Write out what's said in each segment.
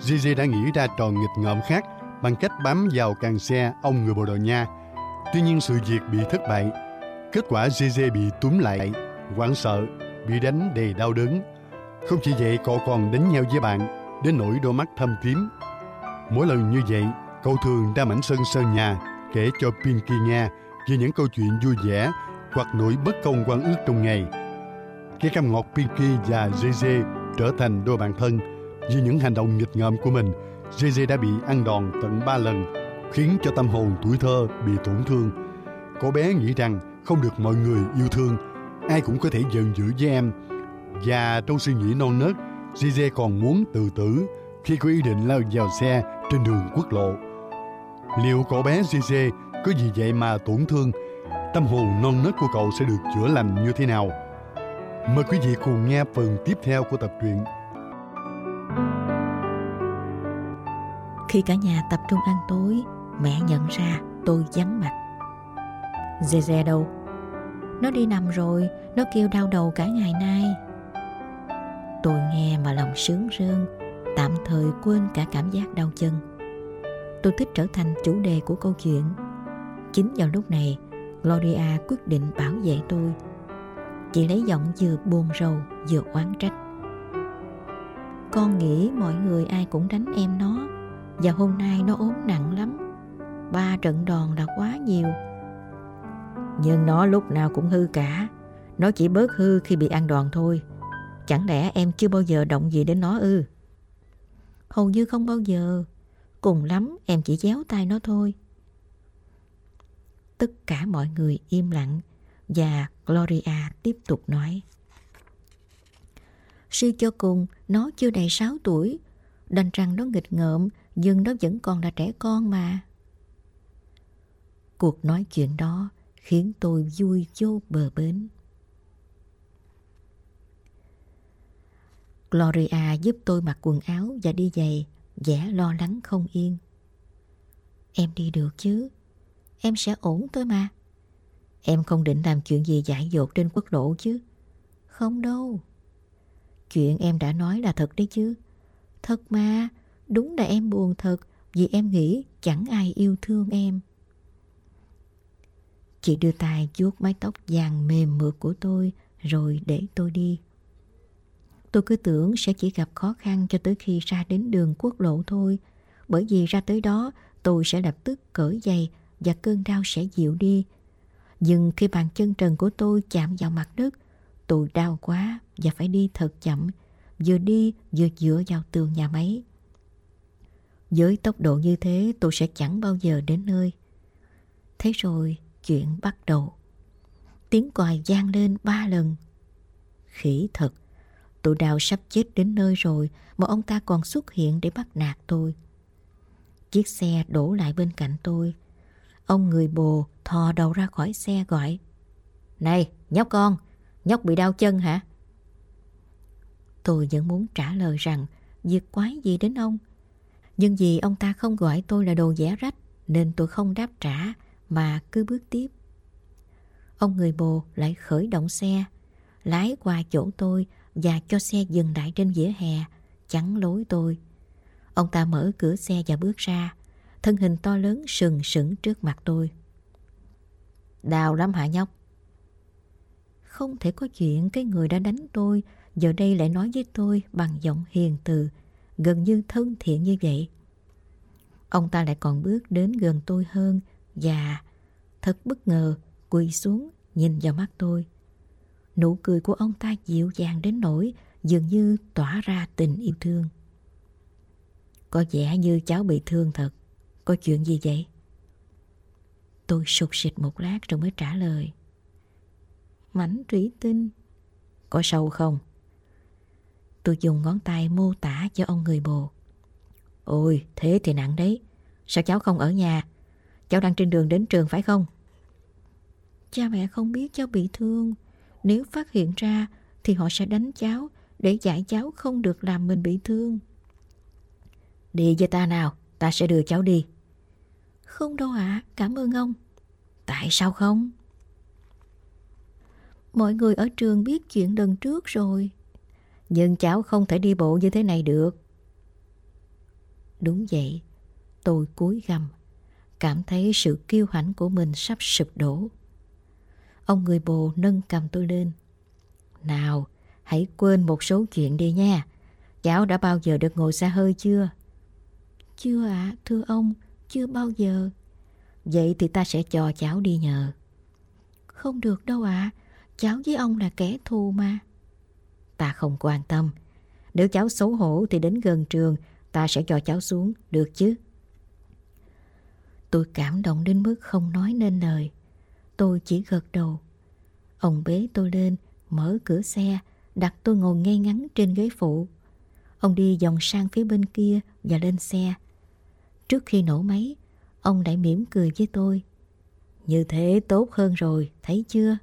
Gigi đã nghĩ ra trò nghịch ngợm khác bằng cách bám vào càng xe ông người Bồ Đào Nha. Tuy nhiên sự việc bị thất bại. Kết quả Gigi bị túm lại, hoảng sợ, bị đánh đầy đau đớn. Không chỉ vậy, cậu còn đánh nhau với bạn, đến nỗi đôi mắt thâm tím. Mỗi lần như vậy, cậu thường ra mảnh sân sân nhà kể cho Pinky nghe về những câu chuyện vui vẻ hoặc nỗi bất công quan ước trong ngày. Cái cam ngọt Pinky và JJ trở thành đôi bạn thân vì những hành động nghịch ngợm của mình, JJ đã bị ăn đòn tận 3 lần, khiến cho tâm hồn tuổi thơ bị tổn thương. Cô bé nghĩ rằng không được mọi người yêu thương, ai cũng có thể giận dữ với em. Và trong suy nghĩ non nớt, JJ còn muốn tự tử khi có ý định lao vào xe trên đường quốc lộ. Liệu cậu bé JJ có gì vậy mà tổn thương? Tâm hồn non nớt của cậu sẽ được chữa lành như thế nào? Mời quý vị cùng nghe phần tiếp theo của tập truyện Khi cả nhà tập trung ăn tối, mẹ nhận ra tôi vắng mặt. Dè dè đâu? Nó đi nằm rồi, nó kêu đau đầu cả ngày nay. Tôi nghe mà lòng sướng rơn, tạm thời quên cả cảm giác đau chân. Tôi thích trở thành chủ đề của câu chuyện. Chính vào lúc này, Gloria quyết định bảo vệ tôi. Chị lấy giọng vừa buồn rầu vừa oán trách. Con nghĩ mọi người ai cũng đánh em nó và hôm nay nó ốm nặng lắm Ba trận đòn là quá nhiều Nhưng nó lúc nào cũng hư cả Nó chỉ bớt hư khi bị ăn đòn thôi Chẳng lẽ em chưa bao giờ động gì đến nó ư? Hầu như không bao giờ. Cùng lắm, em chỉ déo tay nó thôi. Tất cả mọi người im lặng Và Gloria tiếp tục nói. Suy cho cùng, Nó chưa đầy 6 tuổi. Đành rằng nó nghịch ngợm, nhưng nó vẫn còn là trẻ con mà. Cuộc nói chuyện đó khiến tôi vui vô bờ bến. Gloria giúp tôi mặc quần áo và đi giày, vẻ lo lắng không yên. Em đi được chứ? Em sẽ ổn thôi mà. Em không định làm chuyện gì dại dột trên quốc lộ chứ? Không đâu. Chuyện em đã nói là thật đấy chứ. Thật mà, Đúng là em buồn thật vì em nghĩ chẳng ai yêu thương em. Chị đưa tay chuốt mái tóc vàng mềm mượt của tôi rồi để tôi đi. Tôi cứ tưởng sẽ chỉ gặp khó khăn cho tới khi ra đến đường quốc lộ thôi, bởi vì ra tới đó tôi sẽ lập tức cởi giày và cơn đau sẽ dịu đi. Nhưng khi bàn chân trần của tôi chạm vào mặt đất, tôi đau quá và phải đi thật chậm, vừa đi vừa dựa vào tường nhà máy. Với tốc độ như thế tôi sẽ chẳng bao giờ đến nơi. Thế rồi chuyện bắt đầu. Tiếng còi gian lên ba lần. Khỉ thật, tụi đào sắp chết đến nơi rồi mà ông ta còn xuất hiện để bắt nạt tôi. Chiếc xe đổ lại bên cạnh tôi. Ông người bồ thò đầu ra khỏi xe gọi. Này, nhóc con, nhóc bị đau chân hả? Tôi vẫn muốn trả lời rằng việc quái gì đến ông nhưng vì ông ta không gọi tôi là đồ vẽ rách nên tôi không đáp trả mà cứ bước tiếp. Ông người bồ lại khởi động xe, lái qua chỗ tôi và cho xe dừng lại trên vỉa hè, chắn lối tôi. Ông ta mở cửa xe và bước ra, thân hình to lớn sừng sững trước mặt tôi. đào lắm hả nhóc? Không thể có chuyện cái người đã đánh tôi giờ đây lại nói với tôi bằng giọng hiền từ, gần như thân thiện như vậy. Ông ta lại còn bước đến gần tôi hơn và thật bất ngờ quỳ xuống nhìn vào mắt tôi. Nụ cười của ông ta dịu dàng đến nỗi dường như tỏa ra tình yêu thương. Có vẻ như cháu bị thương thật. Có chuyện gì vậy? Tôi sụt sịt một lát rồi mới trả lời. Mảnh thủy tinh. Có sâu không? Tôi dùng ngón tay mô tả cho ông người bồ. Ôi, thế thì nặng đấy. Sao cháu không ở nhà? Cháu đang trên đường đến trường phải không? Cha mẹ không biết cháu bị thương. Nếu phát hiện ra thì họ sẽ đánh cháu để dạy cháu không được làm mình bị thương. Đi với ta nào, ta sẽ đưa cháu đi. Không đâu ạ, cảm ơn ông. Tại sao không? Mọi người ở trường biết chuyện lần trước rồi. Nhưng cháu không thể đi bộ như thế này được. Đúng vậy, tôi cúi gằm, cảm thấy sự kiêu hãnh của mình sắp sụp đổ. Ông người bồ nâng cầm tôi lên. Nào, hãy quên một số chuyện đi nha. Cháu đã bao giờ được ngồi xa hơi chưa? Chưa ạ, à, thưa ông, chưa bao giờ. Vậy thì ta sẽ cho cháu đi nhờ. Không được đâu ạ, à. cháu với ông là kẻ thù mà. Ta không quan tâm. Nếu cháu xấu hổ thì đến gần trường, ta sẽ cho cháu xuống, được chứ? Tôi cảm động đến mức không nói nên lời. Tôi chỉ gật đầu. Ông bế tôi lên, mở cửa xe, đặt tôi ngồi ngay ngắn trên ghế phụ. Ông đi vòng sang phía bên kia và lên xe. Trước khi nổ máy, ông lại mỉm cười với tôi. Như thế tốt hơn rồi, thấy chưa?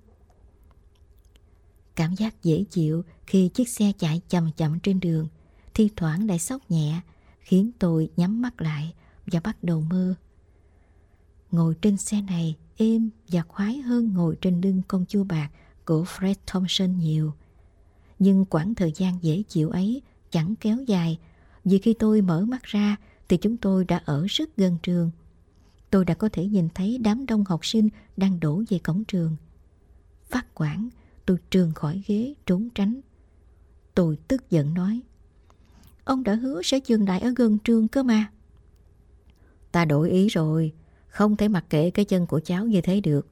Cảm giác dễ chịu khi chiếc xe chạy chậm chậm trên đường, thi thoảng lại sóc nhẹ, khiến tôi nhắm mắt lại và bắt đầu mơ. Ngồi trên xe này êm và khoái hơn ngồi trên lưng con chua bạc của Fred Thompson nhiều. Nhưng quãng thời gian dễ chịu ấy chẳng kéo dài vì khi tôi mở mắt ra thì chúng tôi đã ở rất gần trường. Tôi đã có thể nhìn thấy đám đông học sinh đang đổ về cổng trường. Phát quản, tôi trường khỏi ghế trốn tránh. Tôi tức giận nói. Ông đã hứa sẽ dừng lại ở gần trường cơ mà. Ta đổi ý rồi, không thể mặc kệ cái chân của cháu như thế được.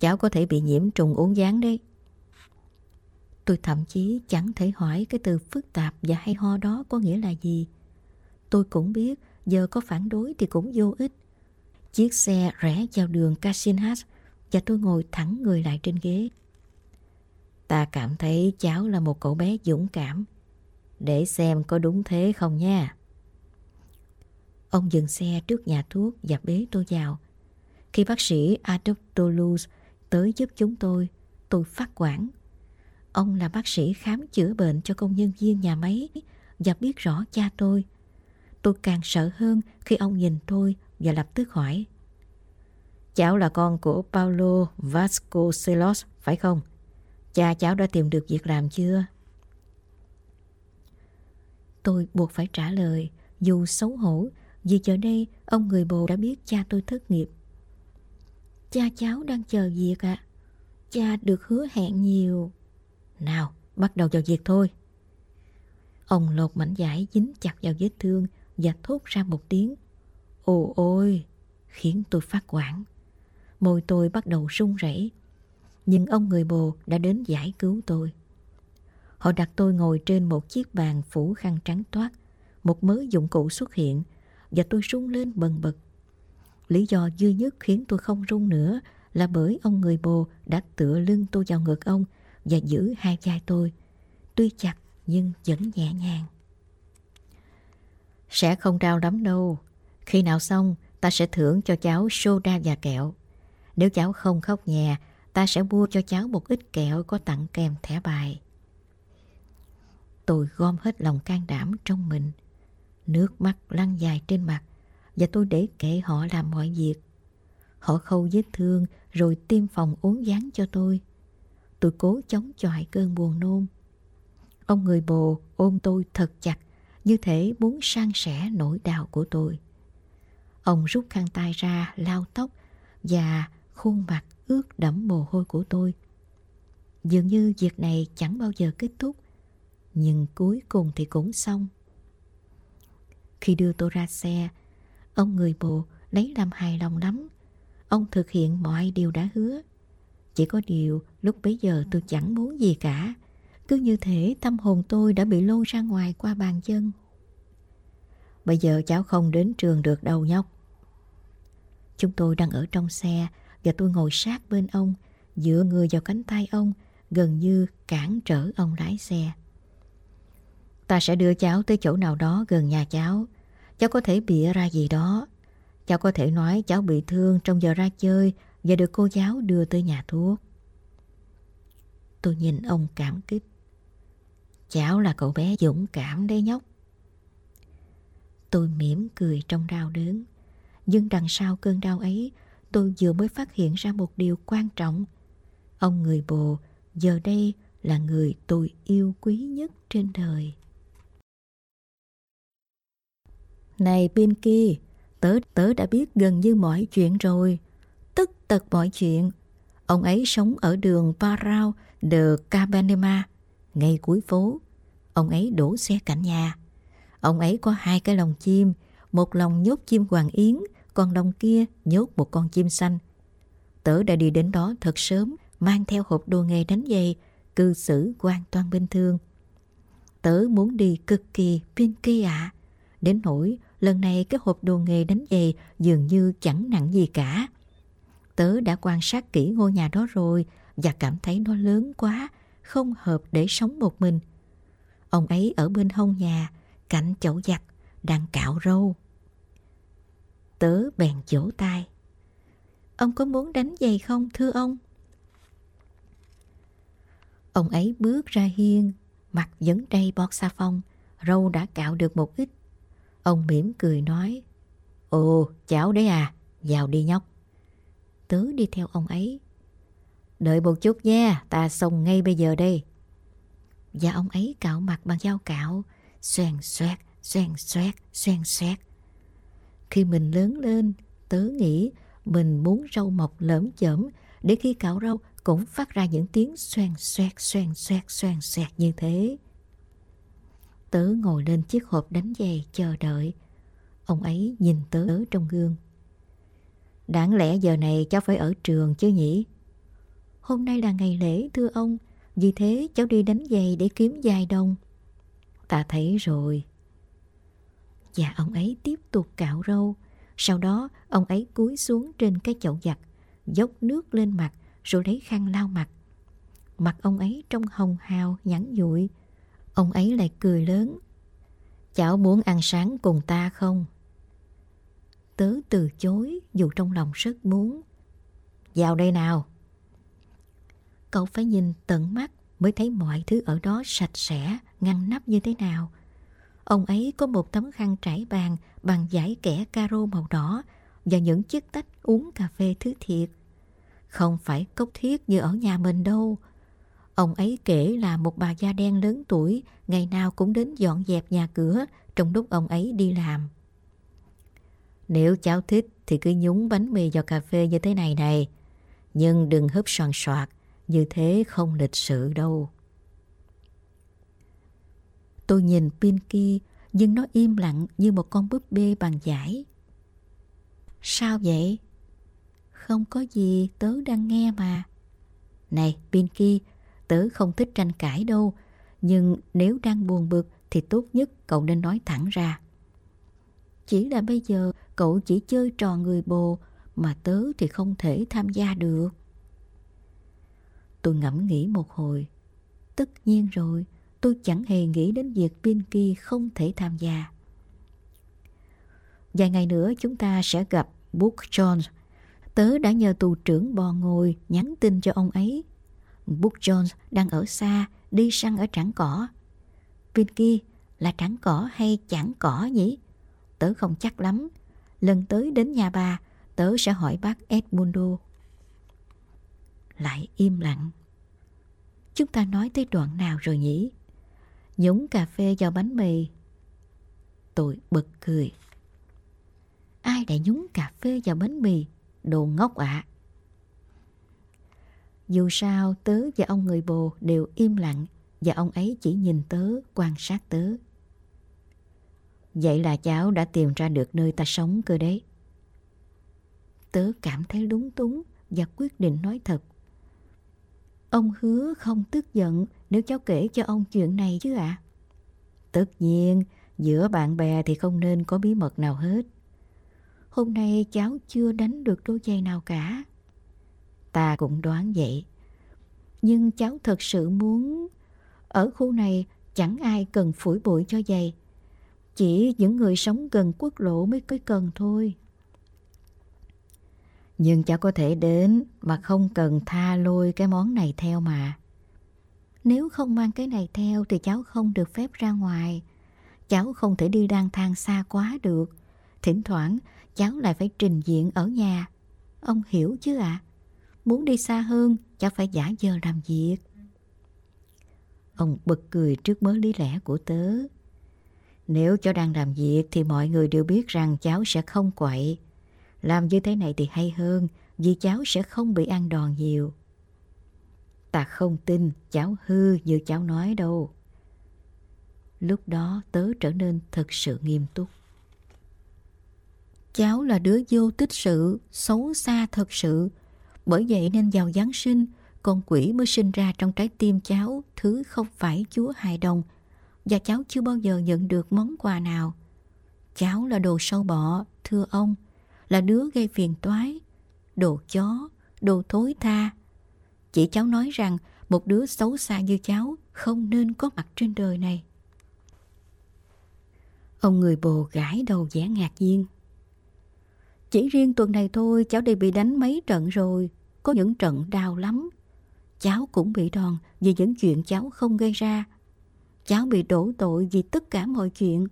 Cháu có thể bị nhiễm trùng uống gián đấy. Tôi thậm chí chẳng thể hỏi cái từ phức tạp và hay ho đó có nghĩa là gì. Tôi cũng biết giờ có phản đối thì cũng vô ích. Chiếc xe rẽ vào đường Casinhas và tôi ngồi thẳng người lại trên ghế. Ta cảm thấy cháu là một cậu bé dũng cảm. Để xem có đúng thế không nha. Ông dừng xe trước nhà thuốc và bế tôi vào. Khi bác sĩ Adolf Toulouse tới giúp chúng tôi, tôi phát quản. Ông là bác sĩ khám chữa bệnh cho công nhân viên nhà máy và biết rõ cha tôi. Tôi càng sợ hơn khi ông nhìn tôi và lập tức hỏi. Cháu là con của Paulo Vasconcelos, phải không? Cha cháu đã tìm được việc làm chưa? Tôi buộc phải trả lời, dù xấu hổ, vì giờ đây ông người bồ đã biết cha tôi thất nghiệp. Cha cháu đang chờ việc ạ. À. Cha được hứa hẹn nhiều. Nào, bắt đầu vào việc thôi. Ông lột mảnh vải dính chặt vào vết thương và thốt ra một tiếng. Ồ ôi, khiến tôi phát quản. Môi tôi bắt đầu run rẩy. Nhưng ông người bồ đã đến giải cứu tôi. Họ đặt tôi ngồi trên một chiếc bàn phủ khăn trắng toát. Một mớ dụng cụ xuất hiện và tôi rung lên bần bật. Lý do duy nhất khiến tôi không rung nữa là bởi ông người bồ đã tựa lưng tôi vào ngực ông và giữ hai vai tôi. Tuy chặt nhưng vẫn nhẹ nhàng. Sẽ không đau lắm đâu. Khi nào xong, ta sẽ thưởng cho cháu soda và kẹo. Nếu cháu không khóc nhè, ta sẽ mua cho cháu một ít kẹo có tặng kèm thẻ bài. Tôi gom hết lòng can đảm trong mình. Nước mắt lăn dài trên mặt và tôi để kệ họ làm mọi việc. Họ khâu vết thương rồi tiêm phòng uống dán cho tôi. Tôi cố chống chọi cơn buồn nôn. Ông người bồ ôm tôi thật chặt như thể muốn san sẻ nỗi đau của tôi. Ông rút khăn tay ra lau tóc và khuôn mặt ướt đẫm mồ hôi của tôi. Dường như việc này chẳng bao giờ kết thúc, nhưng cuối cùng thì cũng xong. Khi đưa tôi ra xe, ông người bồ lấy làm hài lòng lắm. Ông thực hiện mọi điều đã hứa. Chỉ có điều lúc bấy giờ tôi chẳng muốn gì cả. Cứ như thể tâm hồn tôi đã bị lôi ra ngoài qua bàn chân. Bây giờ cháu không đến trường được đâu nhóc. Chúng tôi đang ở trong xe và tôi ngồi sát bên ông, dựa người vào cánh tay ông, gần như cản trở ông lái xe. Ta sẽ đưa cháu tới chỗ nào đó gần nhà cháu. Cháu có thể bịa ra gì đó. Cháu có thể nói cháu bị thương trong giờ ra chơi và được cô giáo đưa tới nhà thuốc. Tôi nhìn ông cảm kích. Cháu là cậu bé dũng cảm đấy nhóc. Tôi mỉm cười trong đau đớn. Nhưng đằng sau cơn đau ấy, tôi vừa mới phát hiện ra một điều quan trọng. Ông người bồ giờ đây là người tôi yêu quý nhất trên đời. Này Pinky, tớ, tớ đã biết gần như mọi chuyện rồi. Tất tật mọi chuyện. Ông ấy sống ở đường Parao de Cabanema, ngay cuối phố. Ông ấy đổ xe cạnh nhà. Ông ấy có hai cái lồng chim, một lồng nhốt chim hoàng yến, còn lồng kia nhốt một con chim xanh. Tớ đã đi đến đó thật sớm, mang theo hộp đồ nghề đánh giày, cư xử hoàn toàn bình thường. Tớ muốn đi cực kỳ Pinky ạ. À. Đến nỗi lần này cái hộp đồ nghề đánh giày dường như chẳng nặng gì cả. Tớ đã quan sát kỹ ngôi nhà đó rồi và cảm thấy nó lớn quá, không hợp để sống một mình. Ông ấy ở bên hông nhà, cạnh chậu giặt, đang cạo râu. Tớ bèn vỗ tay. Ông có muốn đánh giày không thưa ông? Ông ấy bước ra hiên, mặt vẫn đầy bọt xà phong, râu đã cạo được một ít. Ông mỉm cười nói, Ồ, cháu đấy à, vào đi nhóc. Tớ đi theo ông ấy. Đợi một chút nha, ta xong ngay bây giờ đây. Và ông ấy cạo mặt bằng dao cạo, xoèn xoẹt, xoèn xoẹt, xoèn xoẹt. Khi mình lớn lên, tớ nghĩ mình muốn râu mọc lởm chởm để khi cạo râu cũng phát ra những tiếng xoèn xoẹt, xoèn xoẹt, xoèn xoẹt như thế. Tớ ngồi lên chiếc hộp đánh giày chờ đợi. Ông ấy nhìn tớ trong gương. Đáng lẽ giờ này cháu phải ở trường chứ nhỉ? Hôm nay là ngày lễ thưa ông, vì thế cháu đi đánh giày để kiếm vài đồng. Ta thấy rồi. Và ông ấy tiếp tục cạo râu. Sau đó ông ấy cúi xuống trên cái chậu giặt, dốc nước lên mặt rồi lấy khăn lau mặt. Mặt ông ấy trông hồng hào, nhẵn nhụi Ông ấy lại cười lớn. Cháu muốn ăn sáng cùng ta không? Tớ từ chối dù trong lòng rất muốn. Vào đây nào. Cậu phải nhìn tận mắt mới thấy mọi thứ ở đó sạch sẽ, ngăn nắp như thế nào. Ông ấy có một tấm khăn trải bàn bằng giải kẻ caro màu đỏ và những chiếc tách uống cà phê thứ thiệt. Không phải cốc thiết như ở nhà mình đâu. Ông ấy kể là một bà da đen lớn tuổi ngày nào cũng đến dọn dẹp nhà cửa trong lúc ông ấy đi làm. Nếu cháu thích thì cứ nhúng bánh mì vào cà phê như thế này này. Nhưng đừng hấp soàn soạt, như thế không lịch sự đâu. Tôi nhìn Pinky nhưng nó im lặng như một con búp bê bằng giải. Sao vậy? Không có gì, tớ đang nghe mà. Này, Pinky, tớ không thích tranh cãi đâu, nhưng nếu đang buồn bực thì tốt nhất cậu nên nói thẳng ra. Chỉ là bây giờ cậu chỉ chơi trò người bồ mà tớ thì không thể tham gia được. Tôi ngẫm nghĩ một hồi. Tất nhiên rồi, tôi chẳng hề nghĩ đến việc Pinky không thể tham gia. Vài ngày nữa chúng ta sẽ gặp Book Jones. Tớ đã nhờ tù trưởng bò ngồi nhắn tin cho ông ấy. Book Jones đang ở xa, đi săn ở trảng cỏ. Pinky là trảng cỏ hay chẳng cỏ nhỉ? Tớ không chắc lắm. Lần tới đến nhà bà, tớ sẽ hỏi bác Edmundo. Lại im lặng. Chúng ta nói tới đoạn nào rồi nhỉ? Nhúng cà phê vào bánh mì. Tôi bật cười. Ai đã nhúng cà phê vào bánh mì? Đồ ngốc ạ. À. Dù sao tớ và ông người bồ đều im lặng và ông ấy chỉ nhìn tớ, quan sát tớ. Vậy là cháu đã tìm ra được nơi ta sống cơ đấy. Tớ cảm thấy lúng túng và quyết định nói thật. Ông hứa không tức giận nếu cháu kể cho ông chuyện này chứ ạ. À? Tất nhiên, giữa bạn bè thì không nên có bí mật nào hết. Hôm nay cháu chưa đánh được đôi giày nào cả. Ta cũng đoán vậy. Nhưng cháu thật sự muốn... Ở khu này chẳng ai cần phủi bụi cho dày. Chỉ những người sống gần quốc lộ mới có cần thôi. Nhưng cháu có thể đến mà không cần tha lôi cái món này theo mà. Nếu không mang cái này theo thì cháu không được phép ra ngoài. Cháu không thể đi lang thang xa quá được. Thỉnh thoảng, cháu lại phải trình diện ở nhà. Ông hiểu chứ ạ? À? Muốn đi xa hơn, cháu phải giả giờ làm việc. Ông bật cười trước mớ lý lẽ của tớ. Nếu cháu đang làm việc thì mọi người đều biết rằng cháu sẽ không quậy. Làm như thế này thì hay hơn vì cháu sẽ không bị ăn đòn nhiều. Ta không tin cháu hư như cháu nói đâu. Lúc đó tớ trở nên thật sự nghiêm túc. Cháu là đứa vô tích sự, xấu xa thật sự. Bởi vậy nên vào Giáng sinh, con quỷ mới sinh ra trong trái tim cháu, thứ không phải Chúa hài đồng. Và cháu chưa bao giờ nhận được món quà nào. Cháu là đồ sâu bọ, thưa ông, là đứa gây phiền toái, đồ chó, đồ thối tha. Chỉ cháu nói rằng một đứa xấu xa như cháu không nên có mặt trên đời này. Ông người bồ gãi đầu vẻ ngạc nhiên. Chỉ riêng tuần này thôi cháu đã bị đánh mấy trận rồi, có những trận đau lắm. Cháu cũng bị đòn vì những chuyện cháu không gây ra. Cháu bị đổ tội vì tất cả mọi chuyện.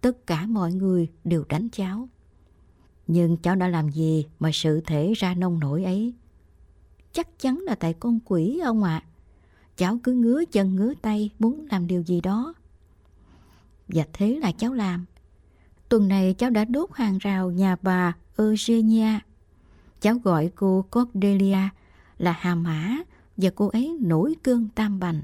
Tất cả mọi người đều đánh cháu. Nhưng cháu đã làm gì mà sự thể ra nông nổi ấy? Chắc chắn là tại con quỷ, ông ạ. À. Cháu cứ ngứa chân ngứa tay muốn làm điều gì đó. Và thế là cháu làm. Tuần này cháu đã đốt hàng rào nhà bà Eugenia. Cháu gọi cô Cordelia là Hà Mã và cô ấy nổi cơn tam bành.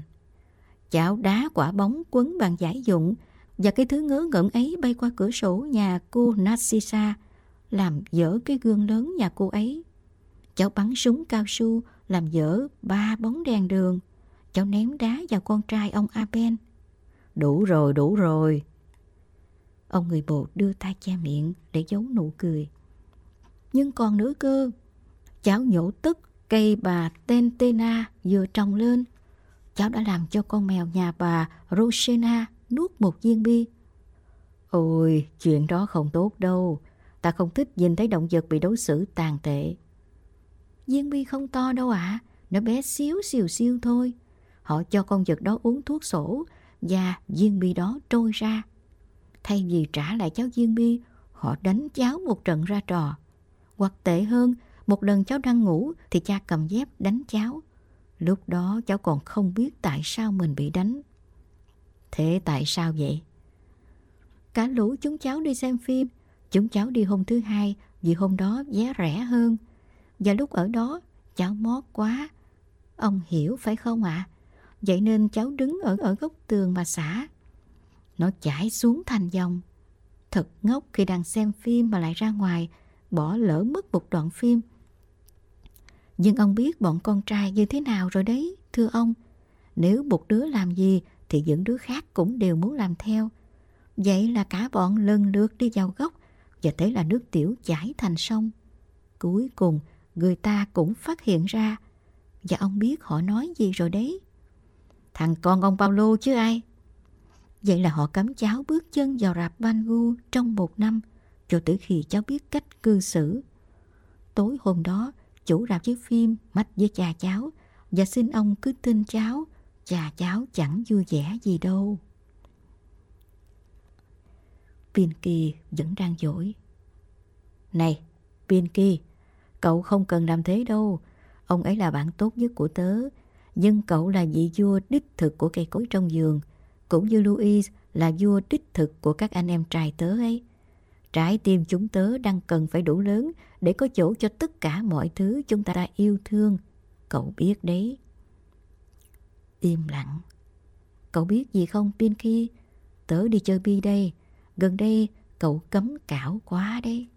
Cháu đá quả bóng quấn bằng giải dụng và cái thứ ngớ ngẩn ấy bay qua cửa sổ nhà cô Narcissa làm dở cái gương lớn nhà cô ấy. Cháu bắn súng cao su làm dở ba bóng đèn đường. Cháu ném đá vào con trai ông Aben. Đủ rồi, đủ rồi. Ông người bột đưa tay che miệng để giấu nụ cười. Nhưng còn nữa cơ. Cháu nhổ tức cây bà tên Tena vừa trồng lên. Cháu đã làm cho con mèo nhà bà Rosena nuốt một viên bi. Ôi, chuyện đó không tốt đâu. Ta không thích nhìn thấy động vật bị đối xử tàn tệ. Viên bi không to đâu ạ. À. Nó bé xíu xìu xiu thôi. Họ cho con vật đó uống thuốc sổ và viên bi đó trôi ra. Thay vì trả lại cháu viên bi, họ đánh cháu một trận ra trò. Hoặc tệ hơn, một lần cháu đang ngủ thì cha cầm dép đánh cháu. Lúc đó cháu còn không biết tại sao mình bị đánh. Thế tại sao vậy? Cả lũ chúng cháu đi xem phim, chúng cháu đi hôm thứ hai vì hôm đó giá rẻ hơn. Và lúc ở đó cháu mót quá. Ông hiểu phải không ạ? À? Vậy nên cháu đứng ở ở góc tường mà xả. Nó chảy xuống thành dòng. Thật ngốc khi đang xem phim mà lại ra ngoài, bỏ lỡ mất một đoạn phim. Nhưng ông biết bọn con trai như thế nào rồi đấy, thưa ông. Nếu một đứa làm gì thì những đứa khác cũng đều muốn làm theo. Vậy là cả bọn lần lượt đi vào góc và thế là nước tiểu chảy thành sông. Cuối cùng, người ta cũng phát hiện ra. Và ông biết họ nói gì rồi đấy. Thằng con ông Paulo chứ ai? Vậy là họ cấm cháu bước chân vào rạp Van Gogh trong một năm, cho tới khi cháu biết cách cư xử. Tối hôm đó, chủ rạp chiếu phim mách với cha cháu và xin ông cứ tin cháu, cha cháu chẳng vui vẻ gì đâu. Pinky vẫn đang dỗi. Này, Pinky, cậu không cần làm thế đâu. Ông ấy là bạn tốt nhất của tớ, nhưng cậu là vị vua đích thực của cây cối trong giường, cũng như Louis là vua đích thực của các anh em trai tớ ấy. Trái tim chúng tớ đang cần phải đủ lớn để có chỗ cho tất cả mọi thứ chúng ta đã yêu thương. Cậu biết đấy. Im lặng. Cậu biết gì không Pinky? Tớ đi chơi bi đây. Gần đây, cậu cấm cảo quá đấy.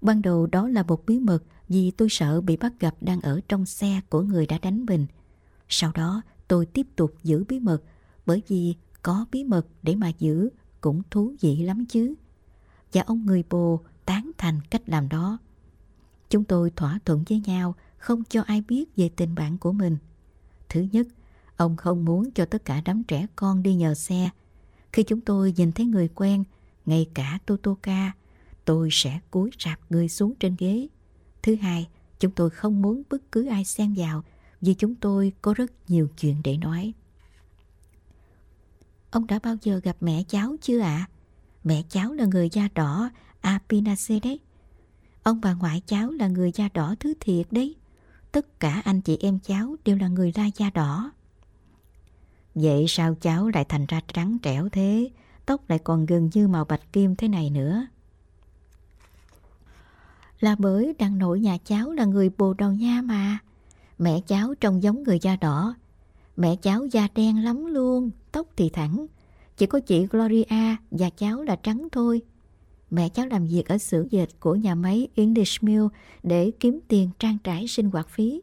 Ban đầu đó là một bí mật vì tôi sợ bị bắt gặp đang ở trong xe của người đã đánh mình. Sau đó, tôi tiếp tục giữ bí mật bởi vì có bí mật để mà giữ cũng thú vị lắm chứ. Và ông người bồ tán thành cách làm đó. Chúng tôi thỏa thuận với nhau không cho ai biết về tình bạn của mình. Thứ nhất, ông không muốn cho tất cả đám trẻ con đi nhờ xe. Khi chúng tôi nhìn thấy người quen, ngay cả Totoka, tôi sẽ cúi rạp người xuống trên ghế. Thứ hai, chúng tôi không muốn bất cứ ai xen vào vì chúng tôi có rất nhiều chuyện để nói. Ông đã bao giờ gặp mẹ cháu chưa ạ? À? Mẹ cháu là người da đỏ Apinace đấy. Ông bà ngoại cháu là người da đỏ thứ thiệt đấy. Tất cả anh chị em cháu đều là người da da đỏ. Vậy sao cháu lại thành ra trắng trẻo thế? Tóc lại còn gần như màu bạch kim thế này nữa. Là bởi đàn nội nhà cháu là người Bồ Đào Nha mà. Mẹ cháu trông giống người da đỏ. Mẹ cháu da đen lắm luôn, tóc thì thẳng. Chỉ có chị Gloria và cháu là trắng thôi. Mẹ cháu làm việc ở xưởng dệt của nhà máy English Mill để kiếm tiền trang trải sinh hoạt phí.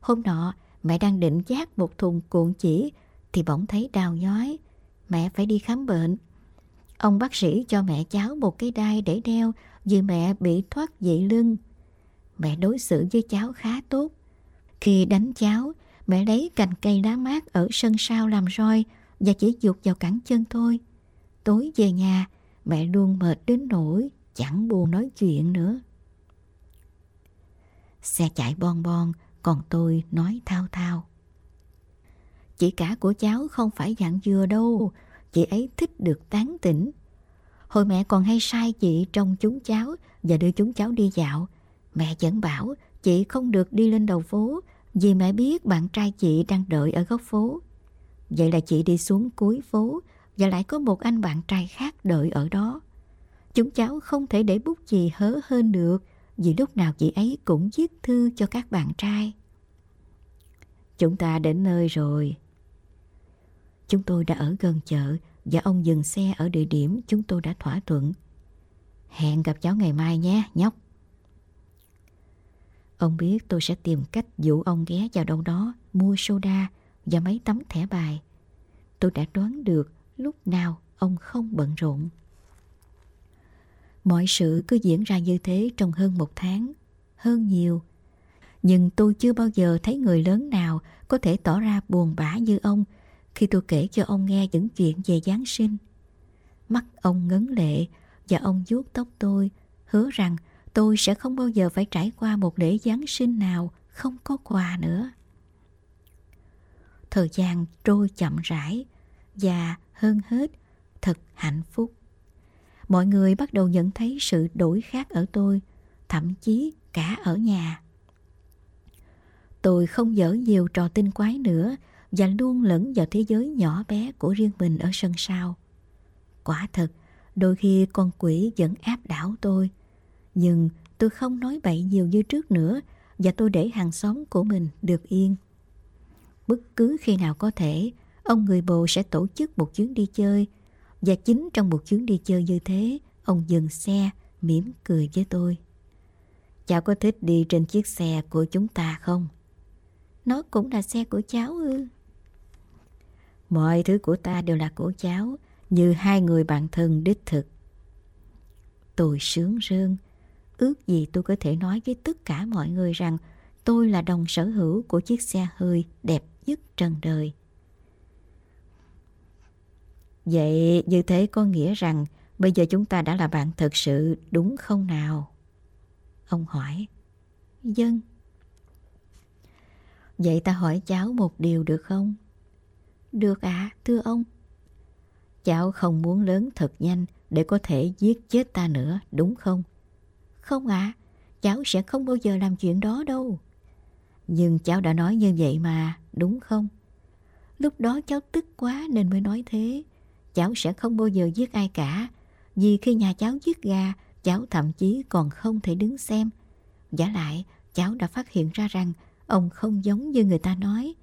Hôm nọ, mẹ đang định giác một thùng cuộn chỉ thì bỗng thấy đau nhói. Mẹ phải đi khám bệnh. Ông bác sĩ cho mẹ cháu một cái đai để đeo vì mẹ bị thoát dị lưng. Mẹ đối xử với cháu khá tốt. Khi đánh cháu, mẹ lấy cành cây lá mát ở sân sau làm roi và chỉ dục vào cẳng chân thôi. Tối về nhà, mẹ luôn mệt đến nỗi chẳng buồn nói chuyện nữa. Xe chạy bon bon, còn tôi nói thao thao. Chị cả của cháu không phải dạng dừa đâu, chị ấy thích được tán tỉnh. Hồi mẹ còn hay sai chị trong chúng cháu và đưa chúng cháu đi dạo. Mẹ vẫn bảo chị không được đi lên đầu phố vì mẹ biết bạn trai chị đang đợi ở góc phố. Vậy là chị đi xuống cuối phố và lại có một anh bạn trai khác đợi ở đó. Chúng cháu không thể để bút chì hớ hơn được vì lúc nào chị ấy cũng viết thư cho các bạn trai. Chúng ta đến nơi rồi. Chúng tôi đã ở gần chợ và ông dừng xe ở địa điểm chúng tôi đã thỏa thuận. Hẹn gặp cháu ngày mai nhé, nhóc. Ông biết tôi sẽ tìm cách dụ ông ghé vào đâu đó mua soda và mấy tấm thẻ bài. Tôi đã đoán được lúc nào ông không bận rộn. Mọi sự cứ diễn ra như thế trong hơn một tháng, hơn nhiều. Nhưng tôi chưa bao giờ thấy người lớn nào có thể tỏ ra buồn bã như ông khi tôi kể cho ông nghe những chuyện về Giáng sinh. Mắt ông ngấn lệ và ông vuốt tóc tôi, hứa rằng tôi sẽ không bao giờ phải trải qua một lễ Giáng sinh nào không có quà nữa. Thời gian trôi chậm rãi và hơn hết thật hạnh phúc. Mọi người bắt đầu nhận thấy sự đổi khác ở tôi, thậm chí cả ở nhà. Tôi không dở nhiều trò tinh quái nữa và luôn lẫn vào thế giới nhỏ bé của riêng mình ở sân sau. Quả thật, đôi khi con quỷ vẫn áp đảo tôi. Nhưng tôi không nói bậy nhiều như trước nữa và tôi để hàng xóm của mình được yên. Bất cứ khi nào có thể, ông người bồ sẽ tổ chức một chuyến đi chơi và chính trong một chuyến đi chơi như thế, ông dừng xe, mỉm cười với tôi. Cháu có thích đi trên chiếc xe của chúng ta không? Nó cũng là xe của cháu ư? Mọi thứ của ta đều là của cháu, như hai người bạn thân đích thực. Tôi sướng rơn, ước gì tôi có thể nói với tất cả mọi người rằng tôi là đồng sở hữu của chiếc xe hơi đẹp nhất trần đời. Vậy như thế có nghĩa rằng bây giờ chúng ta đã là bạn thật sự đúng không nào? Ông hỏi. Dân. Vậy ta hỏi cháu một điều được không? Được ạ, à, thưa ông. Cháu không muốn lớn thật nhanh để có thể giết chết ta nữa, đúng không? Không ạ, à, cháu sẽ không bao giờ làm chuyện đó đâu. Nhưng cháu đã nói như vậy mà, đúng không? Lúc đó cháu tức quá nên mới nói thế. Cháu sẽ không bao giờ giết ai cả. Vì khi nhà cháu giết gà, cháu thậm chí còn không thể đứng xem. Giả lại, cháu đã phát hiện ra rằng ông không giống như người ta nói.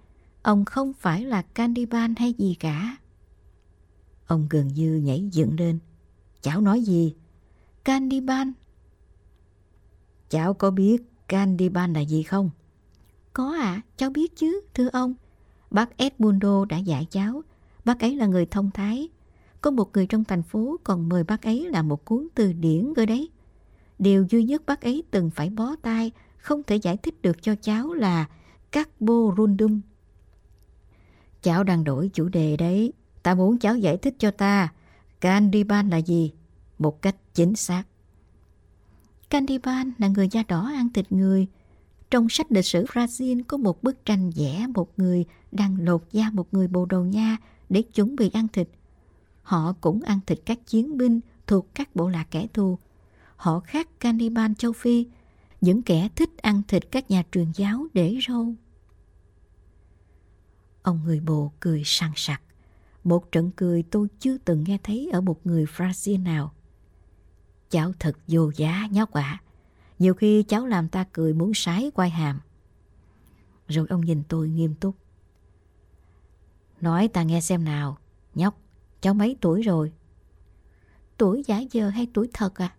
Ông không phải là Candyban hay gì cả. Ông gần như nhảy dựng lên. Cháu nói gì? Candyban. Cháu có biết Candyban là gì không? Có ạ, à, cháu biết chứ, thưa ông. Bác Edmundo đã dạy cháu. Bác ấy là người thông thái. Có một người trong thành phố còn mời bác ấy là một cuốn từ điển cơ đấy. Điều duy nhất bác ấy từng phải bó tay, không thể giải thích được cho cháu là Carborundum Cháu đang đổi chủ đề đấy. Ta muốn cháu giải thích cho ta. Candyban là gì? Một cách chính xác. Candyban là người da đỏ ăn thịt người. Trong sách lịch sử Brazil có một bức tranh vẽ một người đang lột da một người Bồ đầu Nha để chuẩn bị ăn thịt. Họ cũng ăn thịt các chiến binh thuộc các bộ lạc kẻ thù. Họ khác Candiban châu Phi, những kẻ thích ăn thịt các nhà truyền giáo để râu. Ông người bồ cười sang sặc. Một trận cười tôi chưa từng nghe thấy ở một người Brazil nào. Cháu thật vô giá nhóc ạ. À. Nhiều khi cháu làm ta cười muốn sái quai hàm. Rồi ông nhìn tôi nghiêm túc. Nói ta nghe xem nào, nhóc, cháu mấy tuổi rồi? Tuổi giả giờ hay tuổi thật à?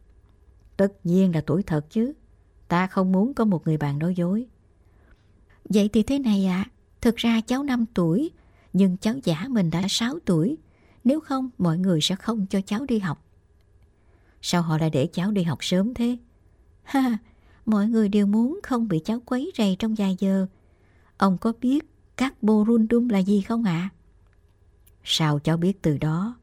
Tất nhiên là tuổi thật chứ. Ta không muốn có một người bạn nói dối. Vậy thì thế này ạ, à, thực ra cháu 5 tuổi, nhưng cháu giả mình đã 6 tuổi. Nếu không, mọi người sẽ không cho cháu đi học. Sao họ lại để cháu đi học sớm thế? Ha, mọi người đều muốn không bị cháu quấy rầy trong vài giờ. Ông có biết các borundum là gì không ạ? À? Sao cháu biết từ đó?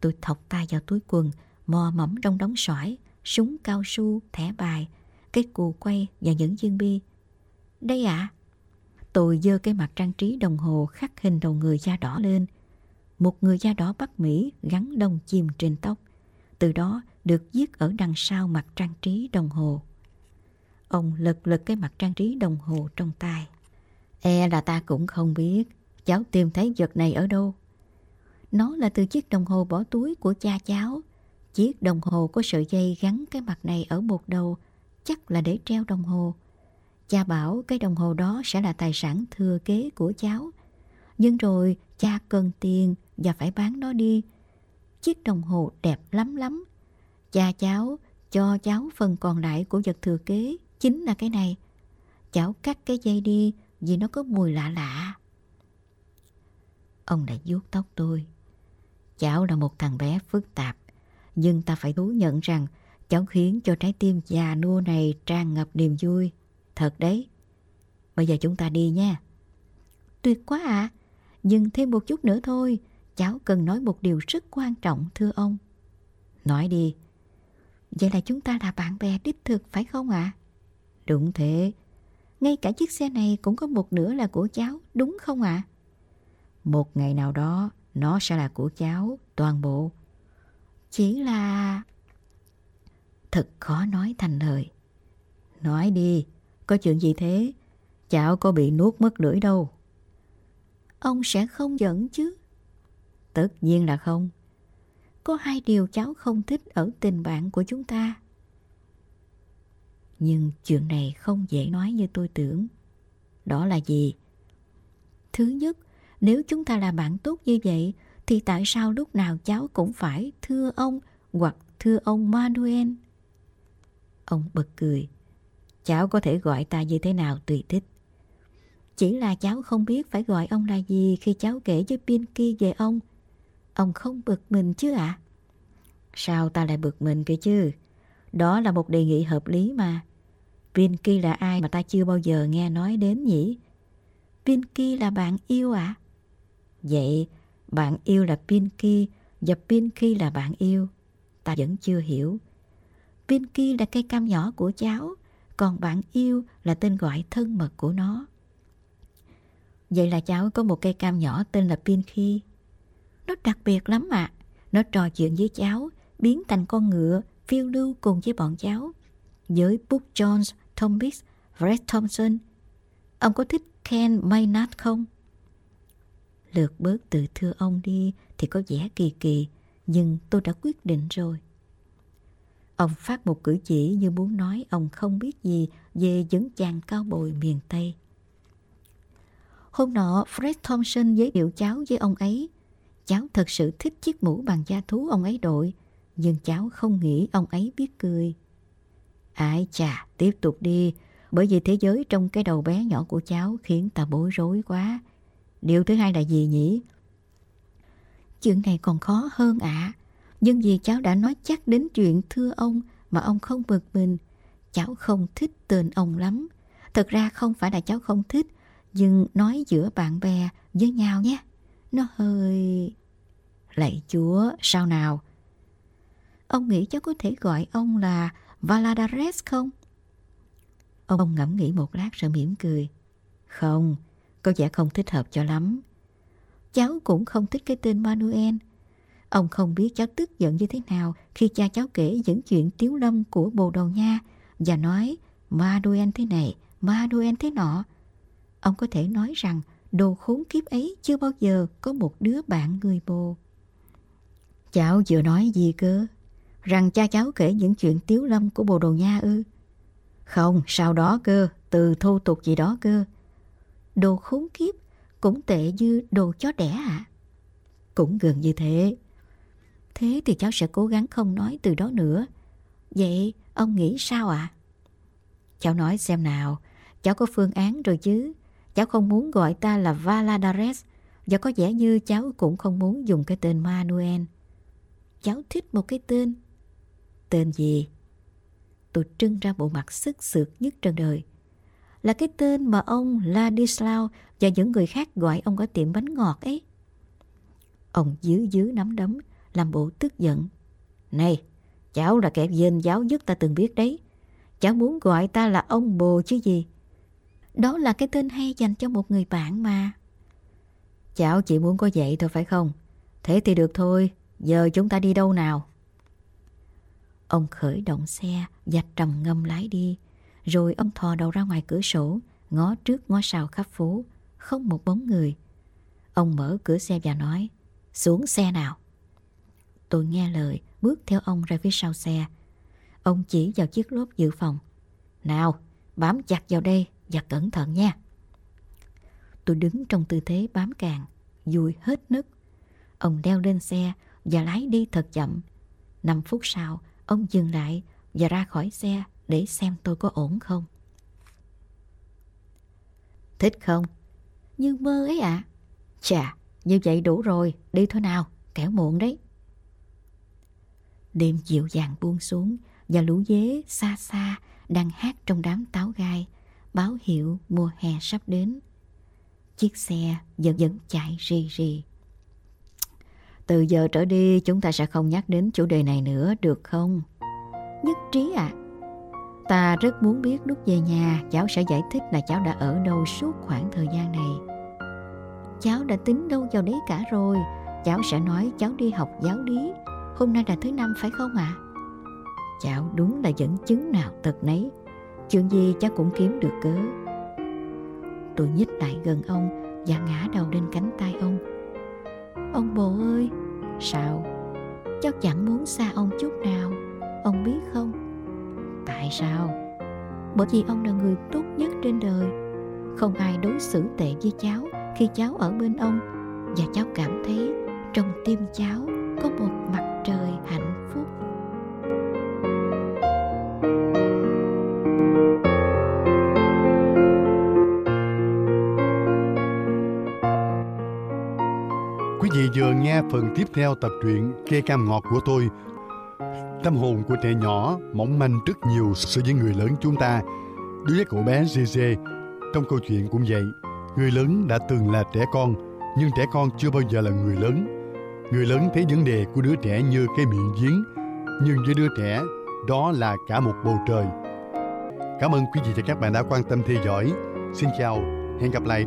Tôi thọc tay vào túi quần, mò mẫm trong đống sỏi, súng cao su, thẻ bài, cái cù quay và những viên bi. Đây ạ. À? Tôi dơ cái mặt trang trí đồng hồ khắc hình đầu người da đỏ lên. Một người da đỏ Bắc Mỹ gắn đông chim trên tóc. Từ đó được viết ở đằng sau mặt trang trí đồng hồ. Ông lật lật cái mặt trang trí đồng hồ trong tay. E là ta cũng không biết cháu tìm thấy vật này ở đâu. Nó là từ chiếc đồng hồ bỏ túi của cha cháu. Chiếc đồng hồ có sợi dây gắn cái mặt này ở một đầu, chắc là để treo đồng hồ. Cha bảo cái đồng hồ đó sẽ là tài sản thừa kế của cháu. Nhưng rồi cha cần tiền và phải bán nó đi. Chiếc đồng hồ đẹp lắm lắm. Cha cháu cho cháu phần còn lại của vật thừa kế chính là cái này. Cháu cắt cái dây đi vì nó có mùi lạ lạ. Ông đã vuốt tóc tôi. Cháu là một thằng bé phức tạp, nhưng ta phải thú nhận rằng cháu khiến cho trái tim già nua này tràn ngập niềm vui. Thật đấy. Bây giờ chúng ta đi nha. Tuyệt quá ạ. À. Nhưng thêm một chút nữa thôi. Cháu cần nói một điều rất quan trọng thưa ông. Nói đi. Vậy là chúng ta là bạn bè đích thực phải không ạ? À? Đúng thế. Ngay cả chiếc xe này cũng có một nửa là của cháu, đúng không ạ? À? Một ngày nào đó, nó sẽ là của cháu, toàn bộ. Chỉ là... Thật khó nói thành lời. Nói đi, có chuyện gì thế? Cháu có bị nuốt mất lưỡi đâu. Ông sẽ không giận chứ? Tất nhiên là không. Có hai điều cháu không thích ở tình bạn của chúng ta. Nhưng chuyện này không dễ nói như tôi tưởng. Đó là gì? Thứ nhất, nếu chúng ta là bạn tốt như vậy, thì tại sao lúc nào cháu cũng phải thưa ông hoặc thưa ông Manuel? Ông bật cười. Cháu có thể gọi ta như thế nào tùy thích. Chỉ là cháu không biết phải gọi ông là gì khi cháu kể với Pinky về ông. Ông không bực mình chứ ạ? À? Sao ta lại bực mình kia chứ? Đó là một đề nghị hợp lý mà. Pinky là ai mà ta chưa bao giờ nghe nói đến nhỉ? Pinky là bạn yêu ạ? À? Vậy bạn yêu là Pinky và Pinky là bạn yêu. Ta vẫn chưa hiểu. Pinky là cây cam nhỏ của cháu, còn bạn yêu là tên gọi thân mật của nó. Vậy là cháu có một cây cam nhỏ tên là Pinky. Nó đặc biệt lắm ạ. À. Nó trò chuyện với cháu, biến thành con ngựa, phiêu lưu cùng với bọn cháu. Với Book Jones, Tom Bix, Fred Thompson. Ông có thích Ken Maynard không? Lượt bớt từ thưa ông đi thì có vẻ kỳ kỳ, nhưng tôi đã quyết định rồi. Ông phát một cử chỉ như muốn nói ông không biết gì về những chàng cao bồi miền Tây. Hôm nọ, Fred Thompson giới thiệu cháu với ông ấy. Cháu thật sự thích chiếc mũ bằng da thú ông ấy đội, nhưng cháu không nghĩ ông ấy biết cười. Ai chà, tiếp tục đi, bởi vì thế giới trong cái đầu bé nhỏ của cháu khiến ta bối rối quá. Điều thứ hai là gì nhỉ? Chuyện này còn khó hơn ạ. À. Nhưng vì cháu đã nói chắc đến chuyện thưa ông mà ông không bực mình. Cháu không thích tên ông lắm. Thật ra không phải là cháu không thích, nhưng nói giữa bạn bè với nhau nhé. Nó hơi... Lạy chúa, sao nào? Ông nghĩ cháu có thể gọi ông là Valadares không? Ông ngẫm nghĩ một lát rồi mỉm cười. Không, có vẻ không thích hợp cho lắm. Cháu cũng không thích cái tên Manuel. Ông không biết cháu tức giận như thế nào khi cha cháu kể những chuyện tiếu lâm của Bồ Đầu Nha và nói manuel thế này, manuel thế nọ. Ông có thể nói rằng đồ khốn kiếp ấy chưa bao giờ có một đứa bạn người bồ. Cháu vừa nói gì cơ? Rằng cha cháu kể những chuyện tiếu lâm của Bồ Đồ Nha ư? Không, sau đó cơ, từ thô tục gì đó cơ. Đồ khốn kiếp cũng tệ như đồ chó đẻ à? Cũng gần như thế. Thế thì cháu sẽ cố gắng không nói từ đó nữa. Vậy ông nghĩ sao ạ? À? Cháu nói xem nào, cháu có phương án rồi chứ. Cháu không muốn gọi ta là Valadares và có vẻ như cháu cũng không muốn dùng cái tên Manuel. Cháu thích một cái tên. Tên gì? Tôi trưng ra bộ mặt sức sượt nhất trên đời. Là cái tên mà ông Ladislao và những người khác gọi ông ở tiệm bánh ngọt ấy. Ông dứ dứ nắm đấm, làm bộ tức giận. Này, cháu là kẻ dên giáo nhất ta từng biết đấy. Cháu muốn gọi ta là ông bồ chứ gì. Đó là cái tên hay dành cho một người bạn mà. Cháu chỉ muốn có vậy thôi phải không? Thế thì được thôi, giờ chúng ta đi đâu nào? Ông khởi động xe dạch trầm ngâm lái đi. Rồi ông thò đầu ra ngoài cửa sổ, ngó trước ngó sau khắp phố, không một bóng người. Ông mở cửa xe và nói, xuống xe nào. Tôi nghe lời, bước theo ông ra phía sau xe. Ông chỉ vào chiếc lốp dự phòng. Nào, bám chặt vào đây và cẩn thận nha. Tôi đứng trong tư thế bám càng, dùi hết nứt. Ông đeo lên xe và lái đi thật chậm. Năm phút sau, ông dừng lại và ra khỏi xe để xem tôi có ổn không. Thích không? Như mơ ấy ạ. À? Chà, như vậy đủ rồi, đi thôi nào, kẻo muộn đấy. Đêm dịu dàng buông xuống và lũ dế xa xa đang hát trong đám táo gai, báo hiệu mùa hè sắp đến. Chiếc xe vẫn vẫn chạy rì rì. Từ giờ trở đi, chúng ta sẽ không nhắc đến chủ đề này nữa, được không? Nhất trí ạ. À? Ta rất muốn biết lúc về nhà, cháu sẽ giải thích là cháu đã ở đâu suốt khoảng thời gian này. Cháu đã tính đâu vào đấy cả rồi. Cháu sẽ nói cháu đi học giáo lý. Hôm nay là thứ năm, phải không ạ? À? Cháu đúng là dẫn chứng nào thật nấy. Chuyện gì cháu cũng kiếm được cớ. Tôi nhích lại gần ông và ngã đầu lên cánh tay ông. Ông bồ ơi, sao? Cháu chẳng muốn xa ông chút nào, ông biết không? Tại sao? Bởi vì ông là người tốt nhất trên đời. Không ai đối xử tệ với cháu khi cháu ở bên ông và cháu cảm thấy trong tim cháu có một mặt trời hạnh phúc vị vừa nghe phần tiếp theo tập truyện Cây cam ngọt của tôi. Tâm hồn của trẻ nhỏ mỏng manh rất nhiều so với người lớn chúng ta. Đối với cậu bé Gege, trong câu chuyện cũng vậy. Người lớn đã từng là trẻ con nhưng trẻ con chưa bao giờ là người lớn. Người lớn thấy vấn đề của đứa trẻ như cái miệng giếng nhưng với đứa trẻ đó là cả một bầu trời. Cảm ơn quý vị và các bạn đã quan tâm theo dõi. Xin chào hẹn gặp lại.